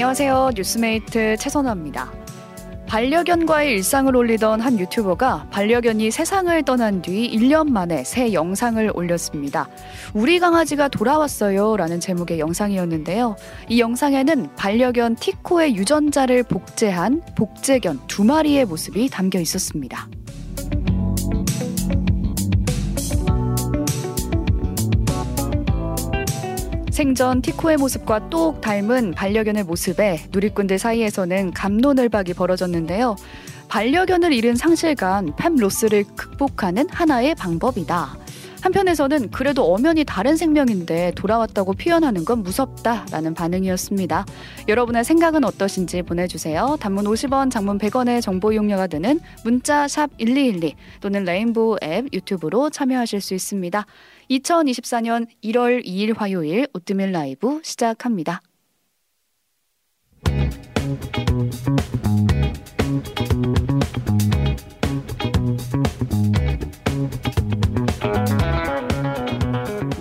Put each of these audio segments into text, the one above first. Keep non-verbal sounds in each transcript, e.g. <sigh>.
안녕하세요. 뉴스메이트 최선화입니다. 반려견과의 일상을 올리던 한 유튜버가 반려견이 세상을 떠난 뒤 1년 만에 새 영상을 올렸습니다. 우리 강아지가 돌아왔어요 라는 제목의 영상이었는데요. 이 영상에는 반려견 티코의 유전자를 복제한 복제견 두 마리의 모습이 담겨 있었습니다. 생전 티코의 모습과 똑 닮은 반려견의 모습에 누리꾼들 사이에서는 감론을박이 벌어졌는데요. 반려견을 잃은 상실감, 팸로스를 극복하는 하나의 방법이다. 한편에서는 그래도 엄연히 다른 생명인데 돌아왔다고 표현하는 건 무섭다라는 반응이었습니다. 여러분의 생각은 어떠신지 보내주세요. 단문 50원, 장문 100원의 정보 이용료가 드는 문자 샵1212 또는 레인보우 앱 유튜브로 참여하실 수 있습니다. 2024년 1월 2일 화요일 오뜨밀 라이브 시작합니다.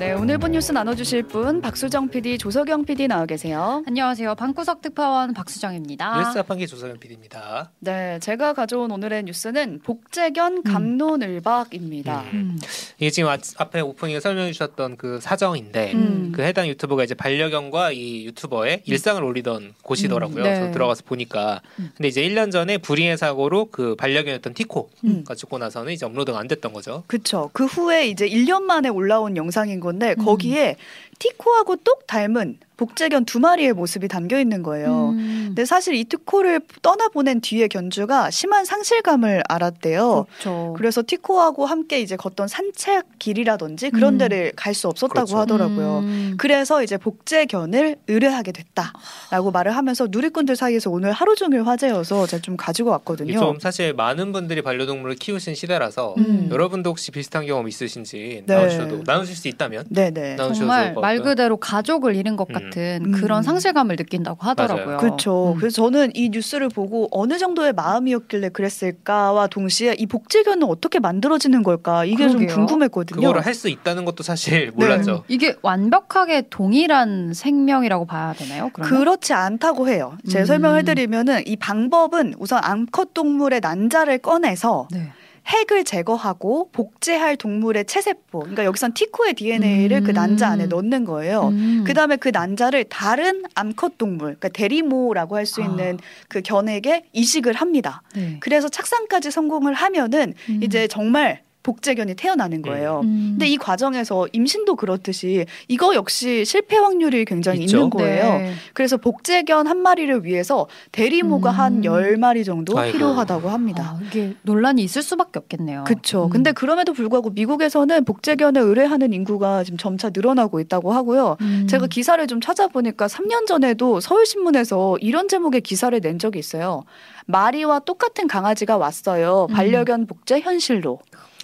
오늘 뉴스 나눠주실 분 박수정 PD, 조석영 PD 나와 계세요. 안녕하세요. 방구석 특파원 박수정입니다. 뉴스 자판기 조석영 PD입니다. 네, 제가 가져온 오늘의 뉴스는 복제견 음. 감론을박입니다. 음. 음. 이게 지금 앞에 오프닝에 설명해 주셨던 그 사정인데 음. 그 해당 유튜버가 이제 반려견과 이 유튜버의 음. 일상을 올리던 곳이더라고요. 네. 그래서 들어가서 보니까 근데 이제 1년 전에 불의의 사고로 그 반려견이었던 티코가 죽고 나서는 이제 업로드가 안 됐던 거죠. 그렇죠. 그 후에 이제 1년 만에 올라온 영상인 건데 거기에 티코하고 똑 닮은 복제견 두 마리의 모습이 담겨 있는 거예요. 음. 근데 사실 이 티코를 떠나보낸 뒤에 견주가 심한 상실감을 알았대요. 그렇죠. 그래서 티코하고 함께 이제 걷던 산책 길이라든지 그런 음. 데를 갈수 없었다고 그렇죠. 하더라고요. 음. 그래서 이제 복제견을 의뢰하게 됐다라고 말을 하면서 누리꾼들 사이에서 오늘 하루 종일 화제여서 제가 좀 가지고 왔거든요. 좀 사실 많은 분들이 반려동물을 키우신 시대라서 음. 여러분도 혹시 비슷한 경험 있으신지 네. 나누셔도 나누실 수 있다면 네 네. 정말 말 그대로 가족을 잃은 것 같은 같은 음. 그런 상실감을 느낀다고 하더라고요. 그렇죠. 음. 그래서 저는 이 뉴스를 보고 어느 정도의 마음이었길래 그랬을까와 동시에 이 복제견은 어떻게 만들어지는 걸까 이게 그러게요. 좀 궁금했거든요. 그거를 할 수 있다는 것도 사실 몰랐죠. 네. 이게 완벽하게 동일한 생명이라고 봐야 되나요? 그러면? 그렇지 않다고 해요. 제가 음. 설명해드리면은 이 방법은 우선 암컷 동물의 난자를 꺼내서 네. 핵을 제거하고 복제할 동물의 체세포, 그러니까 여기선 티코의 DNA를 음. 그 난자 안에 음. 넣는 거예요. 음. 그 다음에 그 난자를 다른 암컷 동물, 그러니까 대리모라고 할 수 있는 아. 그 견에게 이식을 합니다. 네. 그래서 착상까지 성공을 하면은 음. 이제 정말 복제견이 태어나는 거예요. 음. 근데 이 과정에서 임신도 그렇듯이 이거 역시 실패 확률이 굉장히 있죠? 있는 거예요. 네. 그래서 복제견 한 마리를 위해서 대리모가 음. 한 10마리 정도 아이고. 필요하다고 합니다. 아, 이게 논란이 있을 수밖에 없겠네요. 그렇죠. 음. 근데 그럼에도 불구하고 미국에서는 복제견을 의뢰하는 인구가 지금 점차 늘어나고 있다고 하고요. 음. 제가 기사를 좀 찾아보니까 3년 전에도 서울신문에서 이런 제목의 기사를 낸 적이 있어요. 마리와 똑같은 강아지가 왔어요. 음. 반려견 복제 현실로.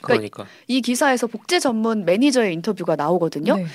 그러니까, 그러니까. 이 기사에서 복제 전문 매니저의 인터뷰가 나오거든요. 네.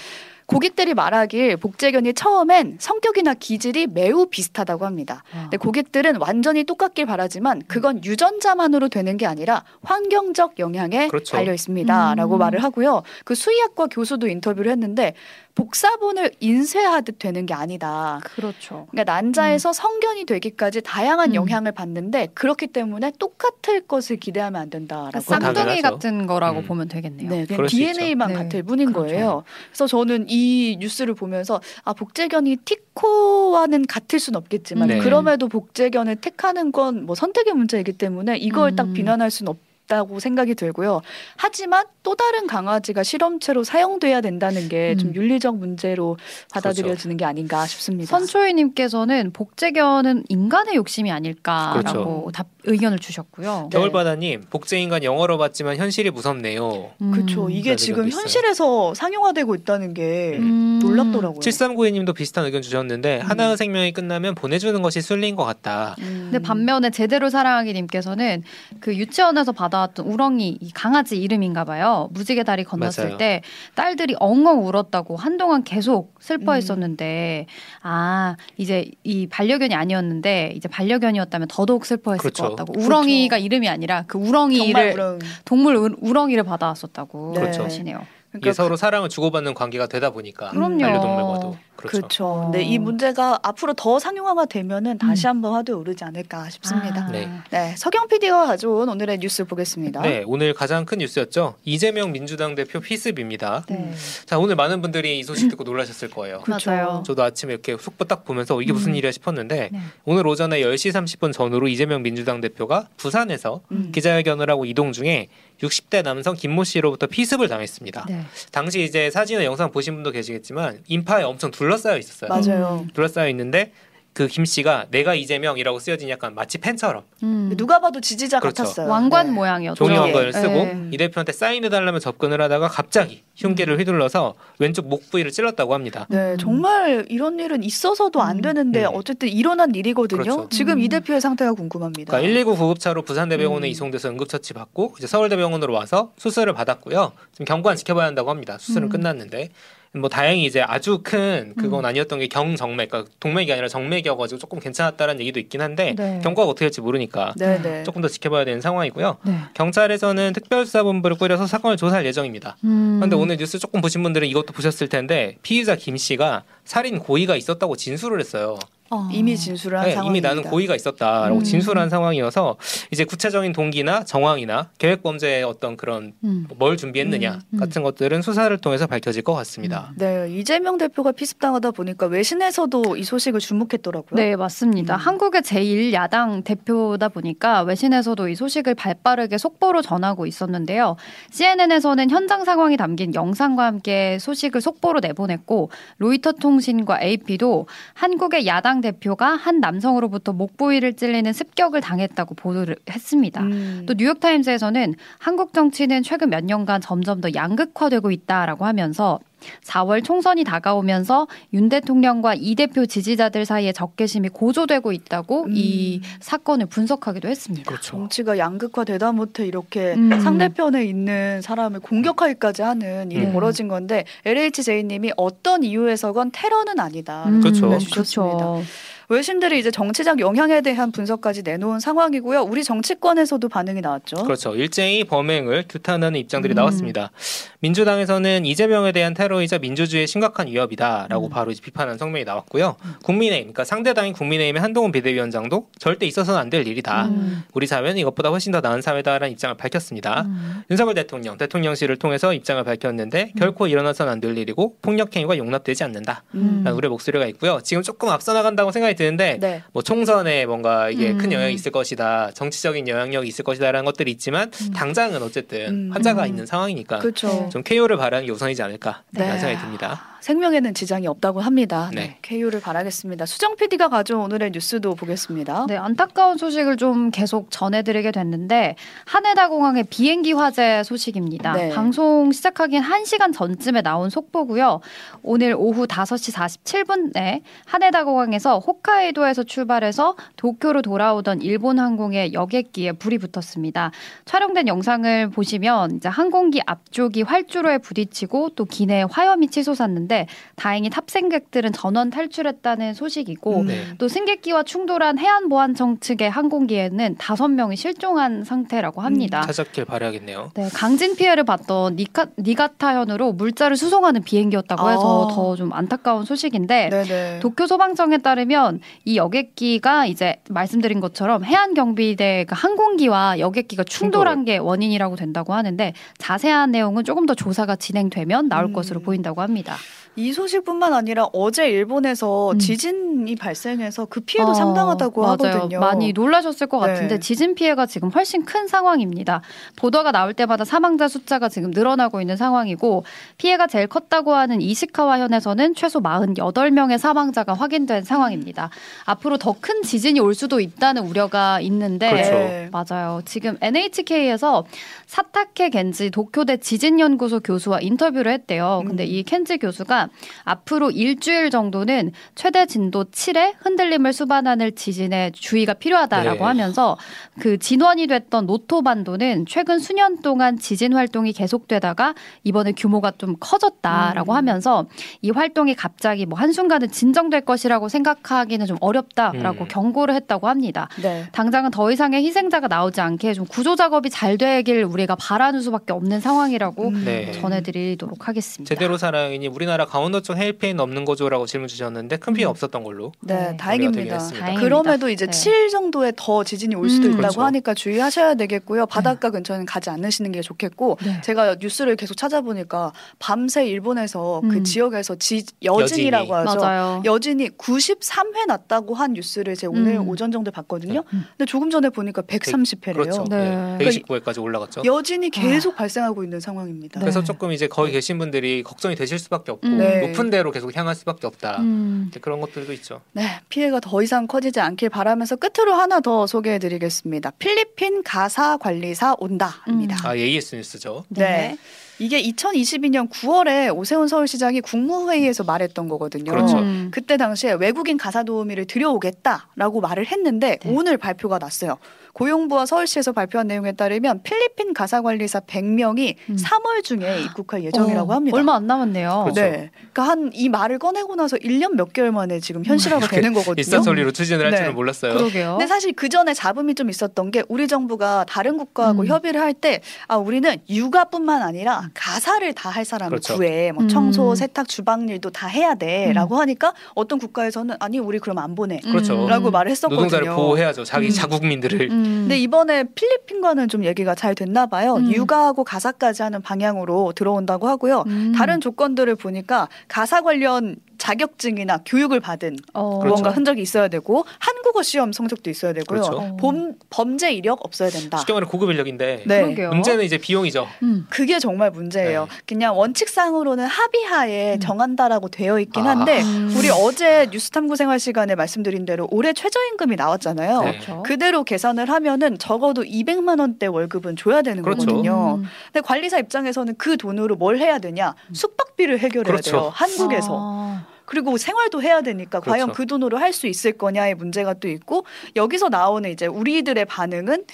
고객들이 말하길 복제견이 처음엔 성격이나 기질이 매우 비슷하다고 합니다. 아. 근데 고객들은 완전히 똑같길 바라지만 그건 유전자만으로 되는 게 아니라 환경적 영향에 그렇죠. 달려 있습니다라고 음. 말을 하고요. 그 수의학과 교수도 인터뷰를 했는데 복사본을 인쇄하듯 되는 게 아니다. 그렇죠. 그러니까 난자에서 음. 성견이 되기까지 다양한 음. 영향을 받는데 그렇기 때문에 똑같을 것을 기대하면 안 된다라고. 그러니까 쌍둥이 같은 거라고 음. 보면 되겠네요. 네, 그냥 DNA만 네. 같을 뿐인 그렇죠. 거예요. 그래서 저는 이 뉴스를 보면서 아 복제견이 티코와는 같을 수는 없겠지만 네. 그럼에도 복제견을 택하는 건 뭐 선택의 문제이기 때문에 이걸 딱 음. 비난할 수는 없. 있다고 생각이 들고요. 하지만 또 다른 강아지가 실험체로 사용돼야 된다는 게좀 음. 윤리적 문제로 받아들여지는 그렇죠. 게 아닌가 싶습니다. 선초희님께서는 복제견은 인간의 욕심이 아닐까라고 그렇죠. 답 의견을 주셨고요. 네. 겨울바다님 복제인간 영어로 봤지만 현실이 무섭네요. 음. 그렇죠. 이게 지금 현실에서 상용화되고 있다는 게 음. 놀랍더라고요. 7392님도 비슷한 의견 주셨는데 음. 하나의 생명이 끝나면 보내주는 것이 순리인 것 같다. 음. 근데 반면에 제대로 사랑하기님께서는 그 유치원에서 받아 왔던 우렁이 강아지 이름인가 봐요. 무지개 다리 건넜을 맞아요. 때 딸들이 엉엉 울었다고 한동안 계속 슬퍼했었는데 음. 아 이제 이 반려견이 아니었는데 이제 반려견이었다면 더더욱 슬퍼했을 그렇죠. 것 같다고 그렇죠. 우렁이가 이름이 아니라 그 우렁이를 우렁. 동물 우렁이를 받아왔었다고 네. 그렇죠. 하시네요. 그러니까 서로 사랑을 주고받는 관계가 되다 보니까 그럼요. 반려동물과도 그렇죠. 그렇죠. 네, 이 문제가 앞으로 더 상용화가 되면은 다시 음. 한번 화두에 오르지 않을까 싶습니다. 아. 네. 네, 서경 PD가 가져온 오늘의 뉴스 보겠습니다. 네, 오늘 가장 큰 뉴스였죠. 이재명 민주당 대표 피습입니다. 네. 자, 오늘 많은 분들이 이 소식 듣고 놀라셨을 거예요. 그렇죠. 저도 아침에 이렇게 속보 딱 보면서 이게 무슨 음. 일이야 싶었는데 네. 오늘 오전에 10시 30분 전후로 이재명 민주당 대표가 부산에서 음. 기자회견을 하고 이동 중에 60대 남성 김모 씨로부터 피습을 당했습니다. 네. 당시 이제 사진과 영상 보신 분도 계시겠지만 인파에 엄청 둘러 싸여 있었어요. 맞아요. 둘러싸여 있는데 그김 씨가 내가 이재명이라고 쓰여진 약간 마치 펜처럼 음. 누가 봐도 지지자 그렇죠. 같았어요. 왕관 네. 모양이었죠. 종이 왕관을 쓰고 네. 이 대표한테 사인해 달라면 접근을 하다가 갑자기 흉기를 휘둘러서 왼쪽 목 부위를 찔렀다고 합니다. 네, 정말 이런 일은 있어서도 안 음. 되는데 음. 어쨌든 일어난 일이거든요. 그렇죠. 지금 음. 이 대표의 상태가 궁금합니다. 그러니까 119 구급차로 부산대병원에 음. 이송돼서 응급처치 받고 이제 서울대병원으로 와서 수술을 받았고요. 지금 경관 지켜봐야 한다고 합니다. 수술은 음. 끝났는데 뭐 다행히 이제 아주 큰 그건 음. 아니었던 게 경정맥, 그러니까 동맥이 아니라 정맥이어가지고 조금 괜찮았다는 얘기도 있긴 한데 네. 경과가 어떻게 될지 모르니까 네, 네. 조금 더 지켜봐야 되는 상황이고요. 네. 경찰에서는 특별수사본부를 꾸려서 사건을 조사할 예정입니다. 음. 그런데 오늘 뉴스 조금 보신 분들은 이것도 보셨을 텐데 피의자 김 씨가 살인 고의가 있었다고 진술을 했어요. 어. 이미 진술을 한 네, 상황입니다. 이미 나는 고의가 있었다라고 음. 진술한 상황이어서 이제 구체적인 동기나 정황이나 계획 범죄의 어떤 그런 음. 뭘 준비했느냐 음. 음. 같은 것들은 수사를 통해서 밝혀질 것 같습니다. 음. 네, 이재명 대표가 피습당하다 보니까 외신에서도 이 소식을 주목했더라고요. 네, 맞습니다. 음. 한국의 제1 야당 대표다 보니까 외신에서도 이 소식을 발빠르게 속보로 전하고 있었는데요. CNN에서는 현장 상황이 담긴 영상과 함께 소식을 속보로 내보냈고 로이터 통신과 AP도 한국의 야당 대표가 한 남성으로부터 목 부위를 찔리는 습격을 당했다고 보도를 했습니다. 음. 또 뉴욕타임스에서는 한국 정치는 최근 몇 년간 점점 더 양극화되고 있다라고 하면서 4월 총선이 다가오면서 윤 대통령과 이 대표 지지자들 사이에 적개심이 고조되고 있다고 음. 이 사건을 분석하기도 했습니다. 그렇죠. 정치가 양극화되다 못해 이렇게 음. 상대편에 있는 사람을 공격하기까지 하는 일이 음. 벌어진 건데 LHJ님이 어떤 이유에서건 테러는 아니다. 음. 그렇죠. 그렇죠. 외신들이 이제 정치적 영향에 대한 분석까지 내놓은 상황이고요. 우리 정치권에서도 반응이 나왔죠. 그렇죠. 일제히 범행을 규탄하는 입장들이 음. 나왔습니다. 민주당에서는 이재명에 대한 테러이자 민주주의의 심각한 위협이다라고 음. 바로 비판한 성명이 나왔고요. 음. 국민의힘, 그러니까 상대당인 국민의힘의 한동훈 비대위원장도 절대 있어서는 안 될 일이다. 음. 우리 사회는 이것보다 훨씬 더 나은 사회다라는 입장을 밝혔습니다. 음. 윤석열 대통령, 대통령실을 통해서 입장을 밝혔는데 음. 결코 일어나서는 안 될 일이고 폭력 행위가 용납되지 않는다. 라는 우리의 목소리가 있고요. 지금 조금 앞서 나간다고 생각이 드는데 네. 뭐 총선에 뭔가 이게 음. 큰 영향이 있을 것이다, 정치적인 영향력이 있을 것이다라는 것들이 있지만 음. 당장은 어쨌든 음. 환자가 있는 상황이니까 그쵸. 좀 KO를 바라는 게 우선이지 않을까 네. 라는 생각이 듭니다. 생명에는 지장이 없다고 합니다. 네. 네. KU를 바라겠습니다. 수정 PD가 가져온 오늘의 뉴스도 보겠습니다. 네, 안타까운 소식을 좀 계속 전해드리게 됐는데 하네다 공항의 비행기 화재 소식입니다. 네. 방송 시작하긴 1시간 전쯤에 나온 속보고요. 오늘 오후 5시 47분에 하네다 공항에서 홋카이도에서 출발해서 도쿄로 돌아오던 일본 항공의 여객기에 불이 붙었습니다. 촬영된 영상을 보시면 이제 항공기 앞쪽이 활주로에 부딪히고 또 기내에 화염이 치솟았는데 다행히 탑승객들은 전원 탈출했다는 소식이고 음. 네. 또 승객기와 충돌한 해안보안청 측의 항공기에는 다섯 명이 실종한 상태라고 합니다. 음, 찾았길 바라겠네요. 네, 강진 피해를 봤던 니카, 니가타현으로 물자를 수송하는 비행기였다고 해서 아. 더좀 안타까운 소식인데 네네. 도쿄 소방청에 따르면 이 여객기가 이제 말씀드린 것처럼 해안 경비대 그 항공기와 여객기가 충돌한 충돌. 게 원인이라고 된다고 하는데 자세한 내용은 조금 더 조사가 진행되면 나올 음. 것으로 보인다고 합니다. 이 소식뿐만 아니라 어제 일본에서 음. 지진이 발생해서 그 피해도 어, 상당하다고 맞아요. 하거든요. 많이 놀라셨을 것 같은데 네. 지진 피해가 지금 훨씬 큰 상황입니다. 보도가 나올 때마다 사망자 숫자가 지금 늘어나고 있는 상황이고 피해가 제일 컸다고 하는 이시카와 현에서는 최소 48명의 사망자가 확인된 상황입니다. 앞으로 더 큰 지진이 올 수도 있다는 우려가 있는데 그렇죠. 네. 맞아요. 지금 NHK에서 사타케 겐지 도쿄대 지진연구소 교수와 인터뷰를 했대요. 근데 음. 이 켄지 교수가 앞으로 일주일 정도는 최대 진도 7의 흔들림을 수반하는 지진에 주의가 필요하다라고 네. 하면서 그 진원이 됐던 노토 반도는 최근 수년 동안 지진 활동이 계속되다가 이번에 규모가 좀 커졌다라고 음. 하면서 이 활동이 갑자기 뭐 한순간은 진정될 것이라고 생각하기는 좀 어렵다라고 음. 경고를 했다고 합니다. 네. 당장은 더 이상의 희생자가 나오지 않게 좀 구조 작업이 잘 되길 우리가 바라는 수밖에 없는 상황이라고 음. 네. 전해드리도록 하겠습니다. 제대로 살아있니 우리나라 강원도 쪽 해일 피해는 없는 거죠라고 질문 주셨는데 큰 피해 음. 없었던 걸로 네, 네. 다행입니다. 다행입니다. 그럼에도 이제 네. 7 정도의 더 지진이 올 수도 음. 있다고 그렇죠. 하니까 주의하셔야 되겠고요. 바닷가 근처는 가지 않으시는 게 좋겠고 네. 제가 뉴스를 계속 찾아보니까 밤새 일본에서 그 음. 지역에서 지, 여진이라고 여진이. 하죠. 맞아요. 여진이 93회 났다고 한 뉴스를 제가 오늘 음. 오전 정도 봤거든요. 음. 근데 조금 전에 보니까 130회래요. 그렇죠. 네. 네. 129회까지 올라갔죠. 여진이 계속 발생하고 있는 상황입니다. 네. 그래서 조금 이제 거기 계신 분들이 걱정이 되실 수밖에 없고 음. 네. 높은 데로 계속 향할 수밖에 없다. 음. 그런 것들도 있죠. 네, 피해가 더 이상 커지지 않길 바라면서 끝으로 하나 더 소개해드리겠습니다. 필리핀 가사 관리사 온다입니다. 음. 아 AS 뉴스죠. 네. 이게 2022년 9월에 오세훈 서울시장이 국무회의에서 말했던 거거든요. 그렇죠. 음. 그때 당시에 외국인 가사 도우미를 들여오겠다라고 말을 했는데 네. 오늘 발표가 났어요. 고용부와 서울시에서 발표한 내용에 따르면 필리핀 가사 관리사 100명이 음. 3월 중에 입국할 예정이라고 어, 합니다. 얼마 안 남았네요. 그렇죠. 네. 그러니까 한 이 말을 꺼내고 나서 1년 몇 개월 만에 지금 현실화가 이렇게 되는 거거든요. 일사천리로 추진을 할 네. 줄은 몰랐어요. 그러게요. 근데 사실 그 전에 잡음이 좀 있었던 게 우리 정부가 다른 국가하고 음. 협의를 할 때 아 우리는 육아뿐만 아니라 가사를 다 할 사람을 그렇죠. 구해 뭐 음. 청소 세탁 주방 일도 다 해야 돼라고 하니까 어떤 국가에서는 아니 우리 그럼 안 보내라고 그렇죠. 음. 말을 했었거든요. 노동자를 보호해야죠. 자기 음. 자국민들을. 음. 근데 이번에 필리핀과는 좀 얘기가 잘 됐나 봐요. 음. 육아하고 가사까지 하는 방향으로 들어온다고 하고요. 음. 다른 조건들을 보니까 가사 관련 자격증이나 교육을 받은 어. 그렇죠. 무언가 흔적이 있어야 되고 한국어 시험 성적도 있어야 되고요. 그렇죠. 어. 범, 범죄 이력 없어야 된다. 쉽게 말해 고급 인력인데 네. 그러게요. 문제는 이제 비용이죠. 음. 그게 정말 문제예요. 네. 그냥 원칙상으로는 합의하에 음. 정한다라고 되어 있긴 아. 한데 음. 우리 어제 뉴스탐구 생활 시간에 말씀드린 대로 올해 최저임금이 나왔잖아요. 네. 그렇죠. 그대로 계산을 하면은 적어도 200만 원대 월급은 줘야 되는 그렇죠. 거거든요. 음. 근데 관리사 입장에서는 그 돈으로 뭘 해야 되냐? 숙박 비를 해결해야 그렇죠. 돼요. 한국에서. 아. 그리고 생활도 해야 되니까 과연 그렇죠. 그 돈으로 할 수 있을 거냐의 문제가 또 있고 여기서 나오는 이제 우리들의 반응은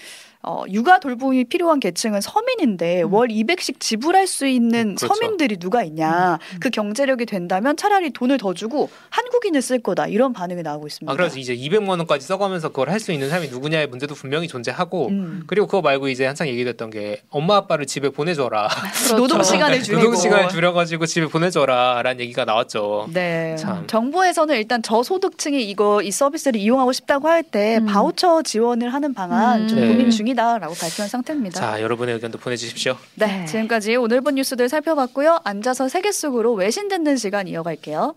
어, 육아 돌봄이 필요한 계층은 서민인데 음. 월 200씩 지불할 수 있는 그렇죠. 서민들이 누가 있냐. 음. 그 경제력이 된다면 차라리 돈을 더 주고 한국인을 쓸 거다. 이런 반응이 나오고 있습니다. 아 그래서 이제 200만 원까지 써가면서 그걸 할 수 있는 사람이 누구냐의 문제도 분명히 존재하고 음. 그리고 그거 말고 이제 항상 얘기됐던 게 엄마 아빠를 집에 보내줘라. <laughs> 그렇죠. 노동 시간을 줄이고 노동 시간을 줄여가지고 집에 보내줘라라는 얘기가 나왔죠. 네. 참. 정부에서는 일단 저소득층이 이거 이 서비스를 이용하고 싶다고 할때 음. 바우처 지원을 하는 방안 음. 좀 네. 고민 중 이다라고 발표한 상태입니다. 자 여러분의 의견도 보내주십시오. 네, 네. 지금까지 오늘 본 뉴스들 살펴봤고요. 앉아서 세계 속으로 외신 듣는 시간 이어갈게요.